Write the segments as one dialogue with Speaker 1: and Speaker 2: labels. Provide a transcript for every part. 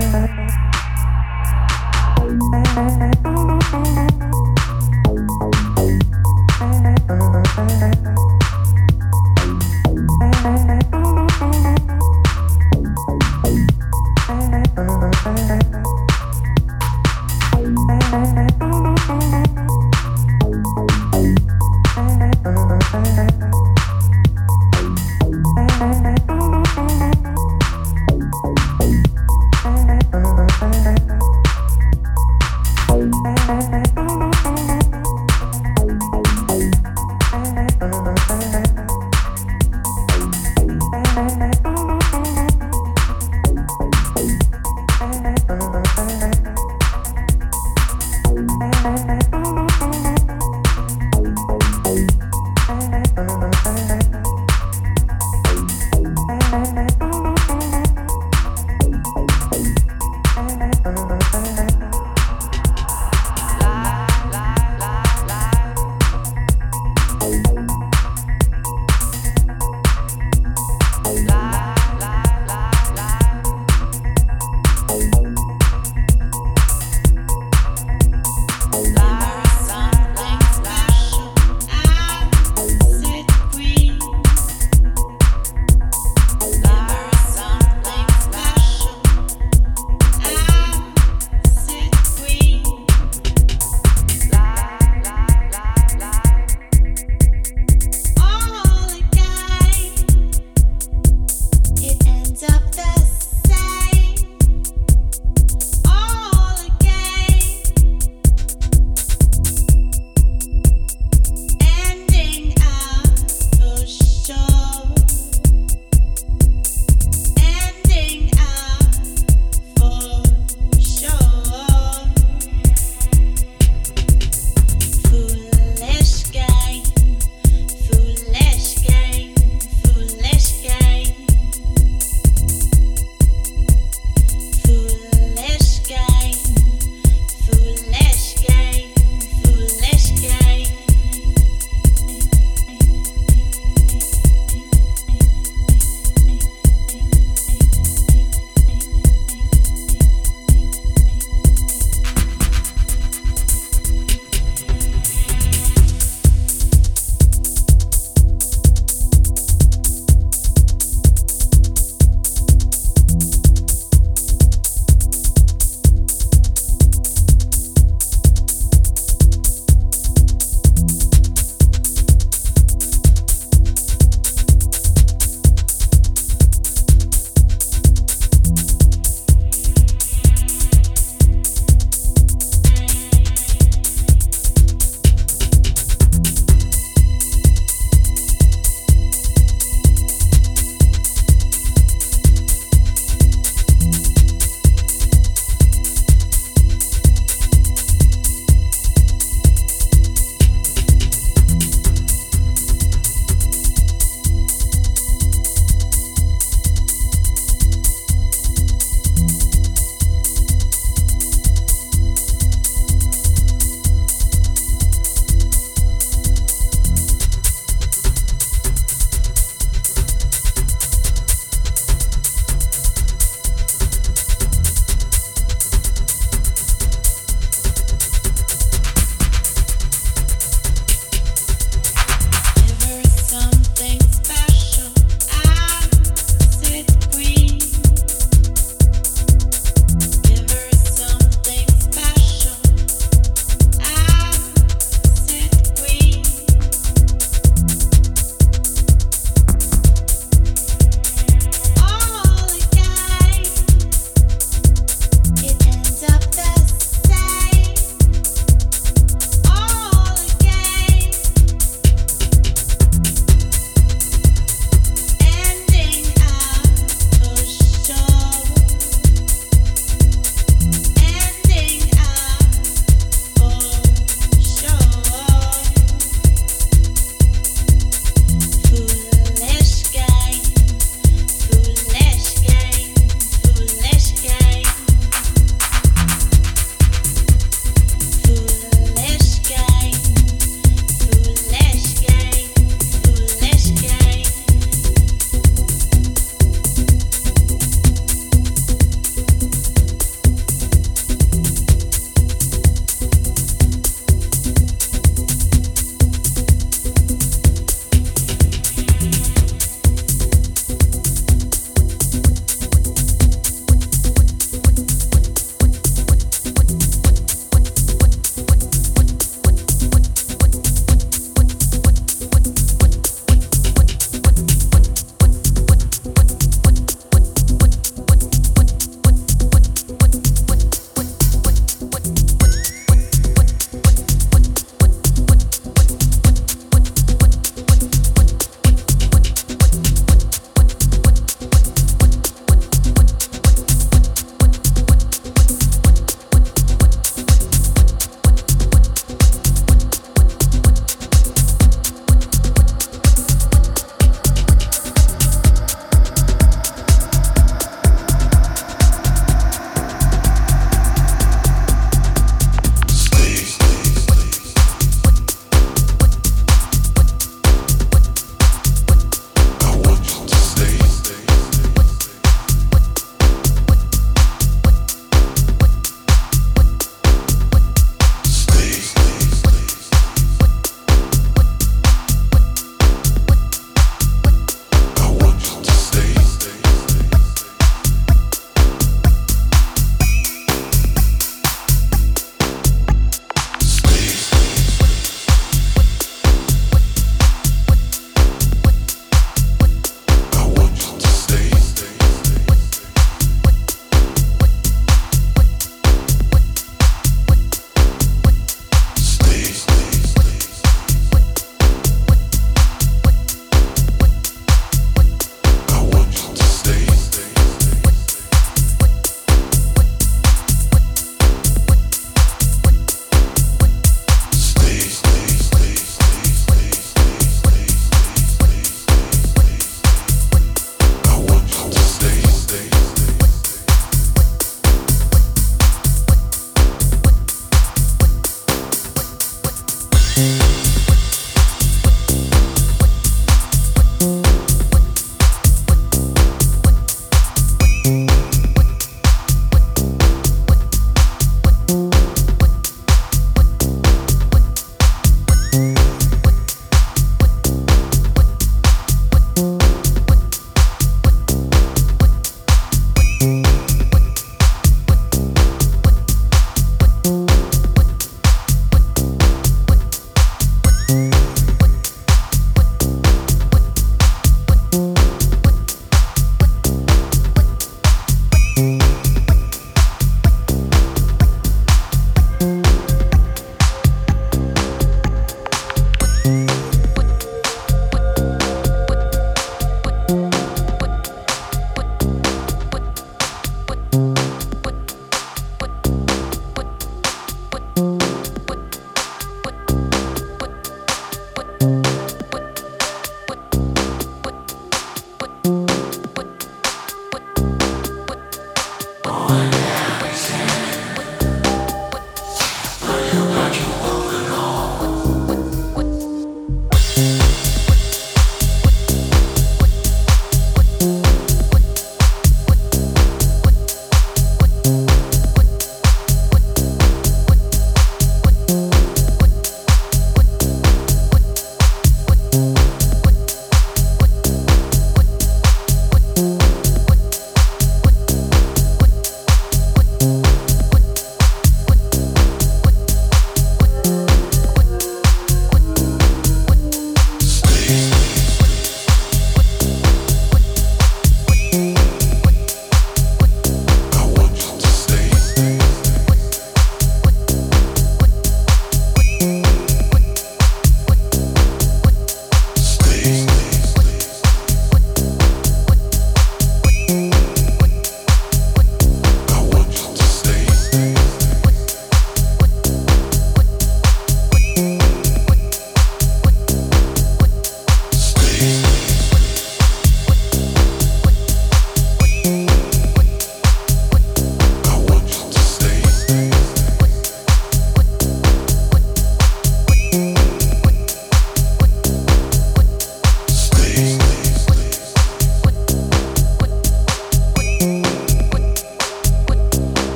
Speaker 1: Thank you.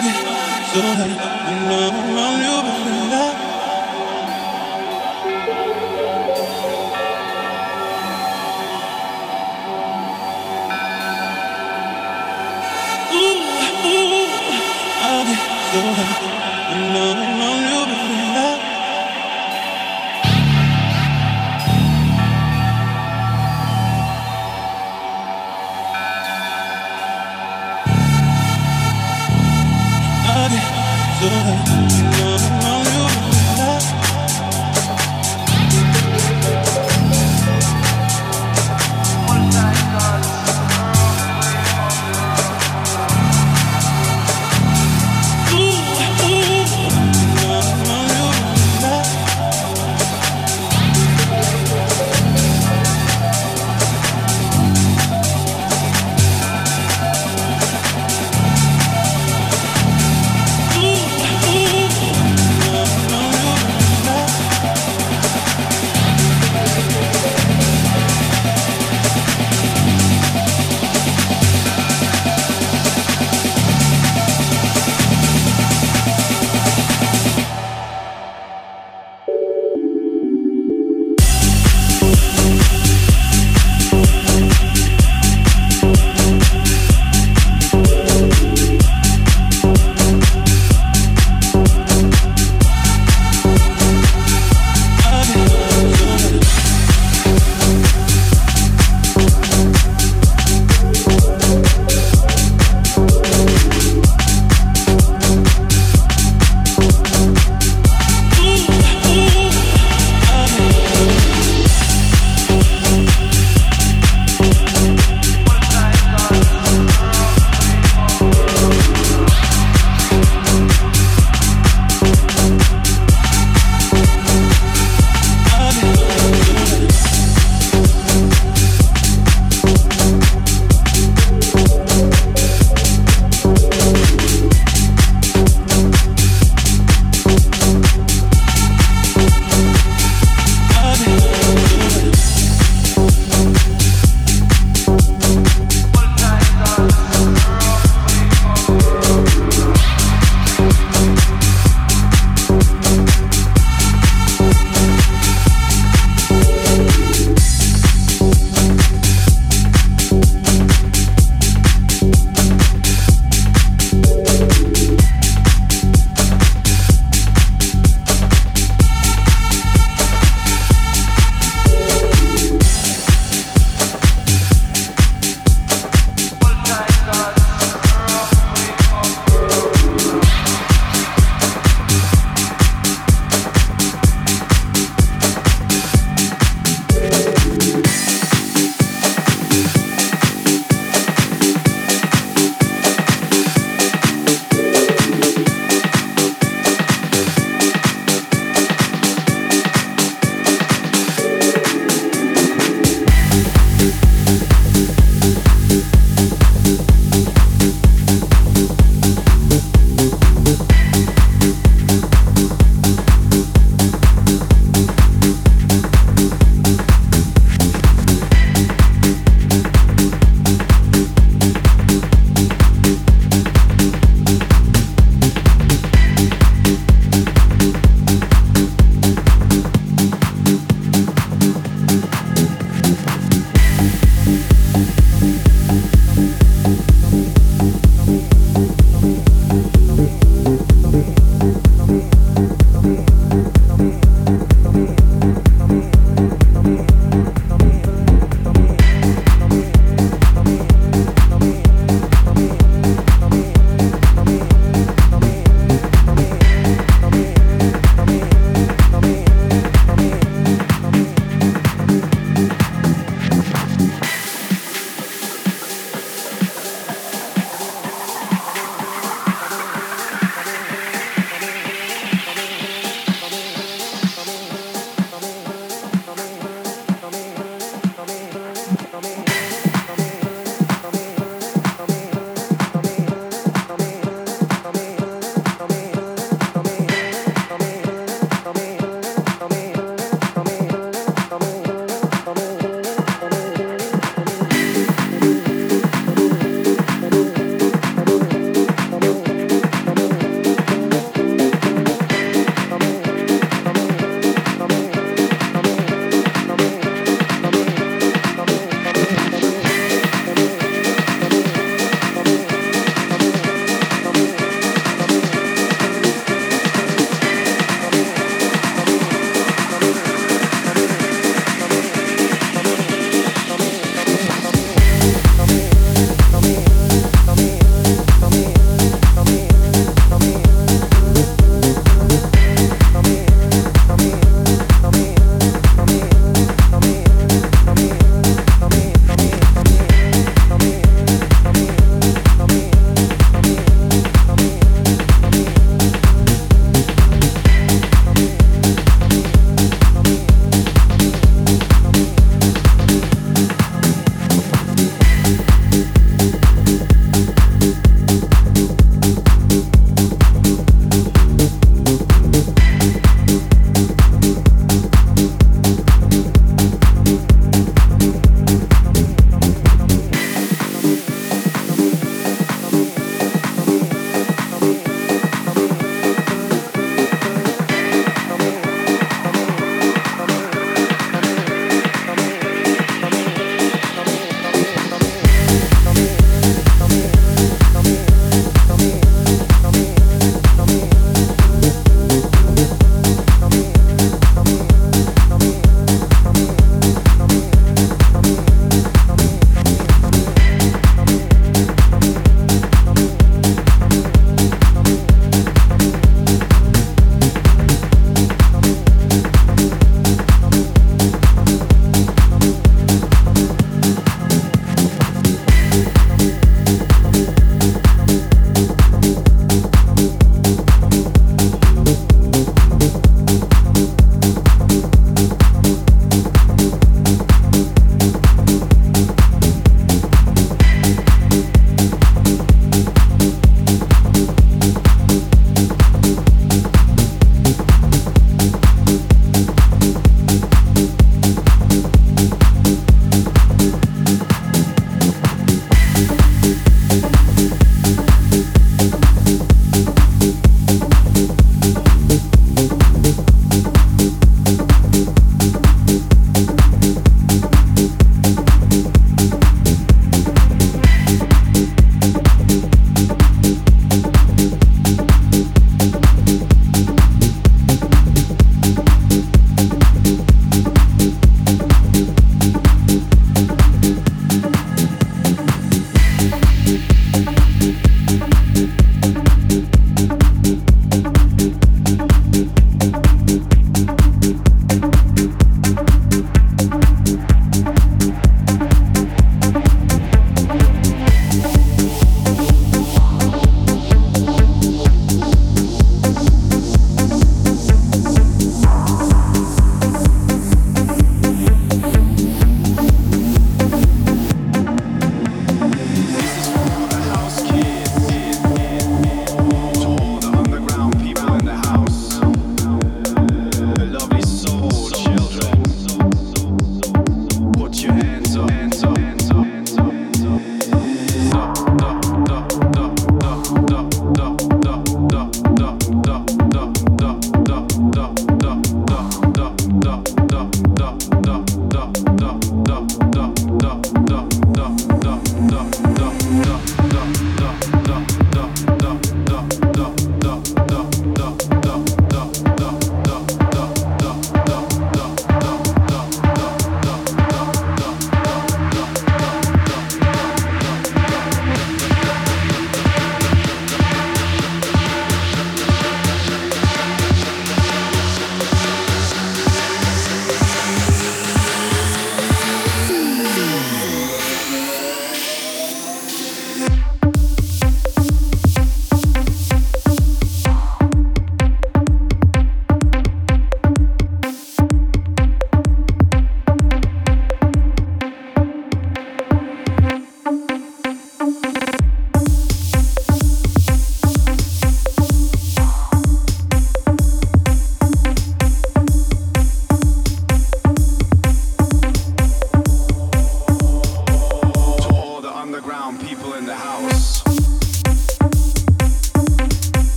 Speaker 2: بحبابي سوبي من الله يبقى الله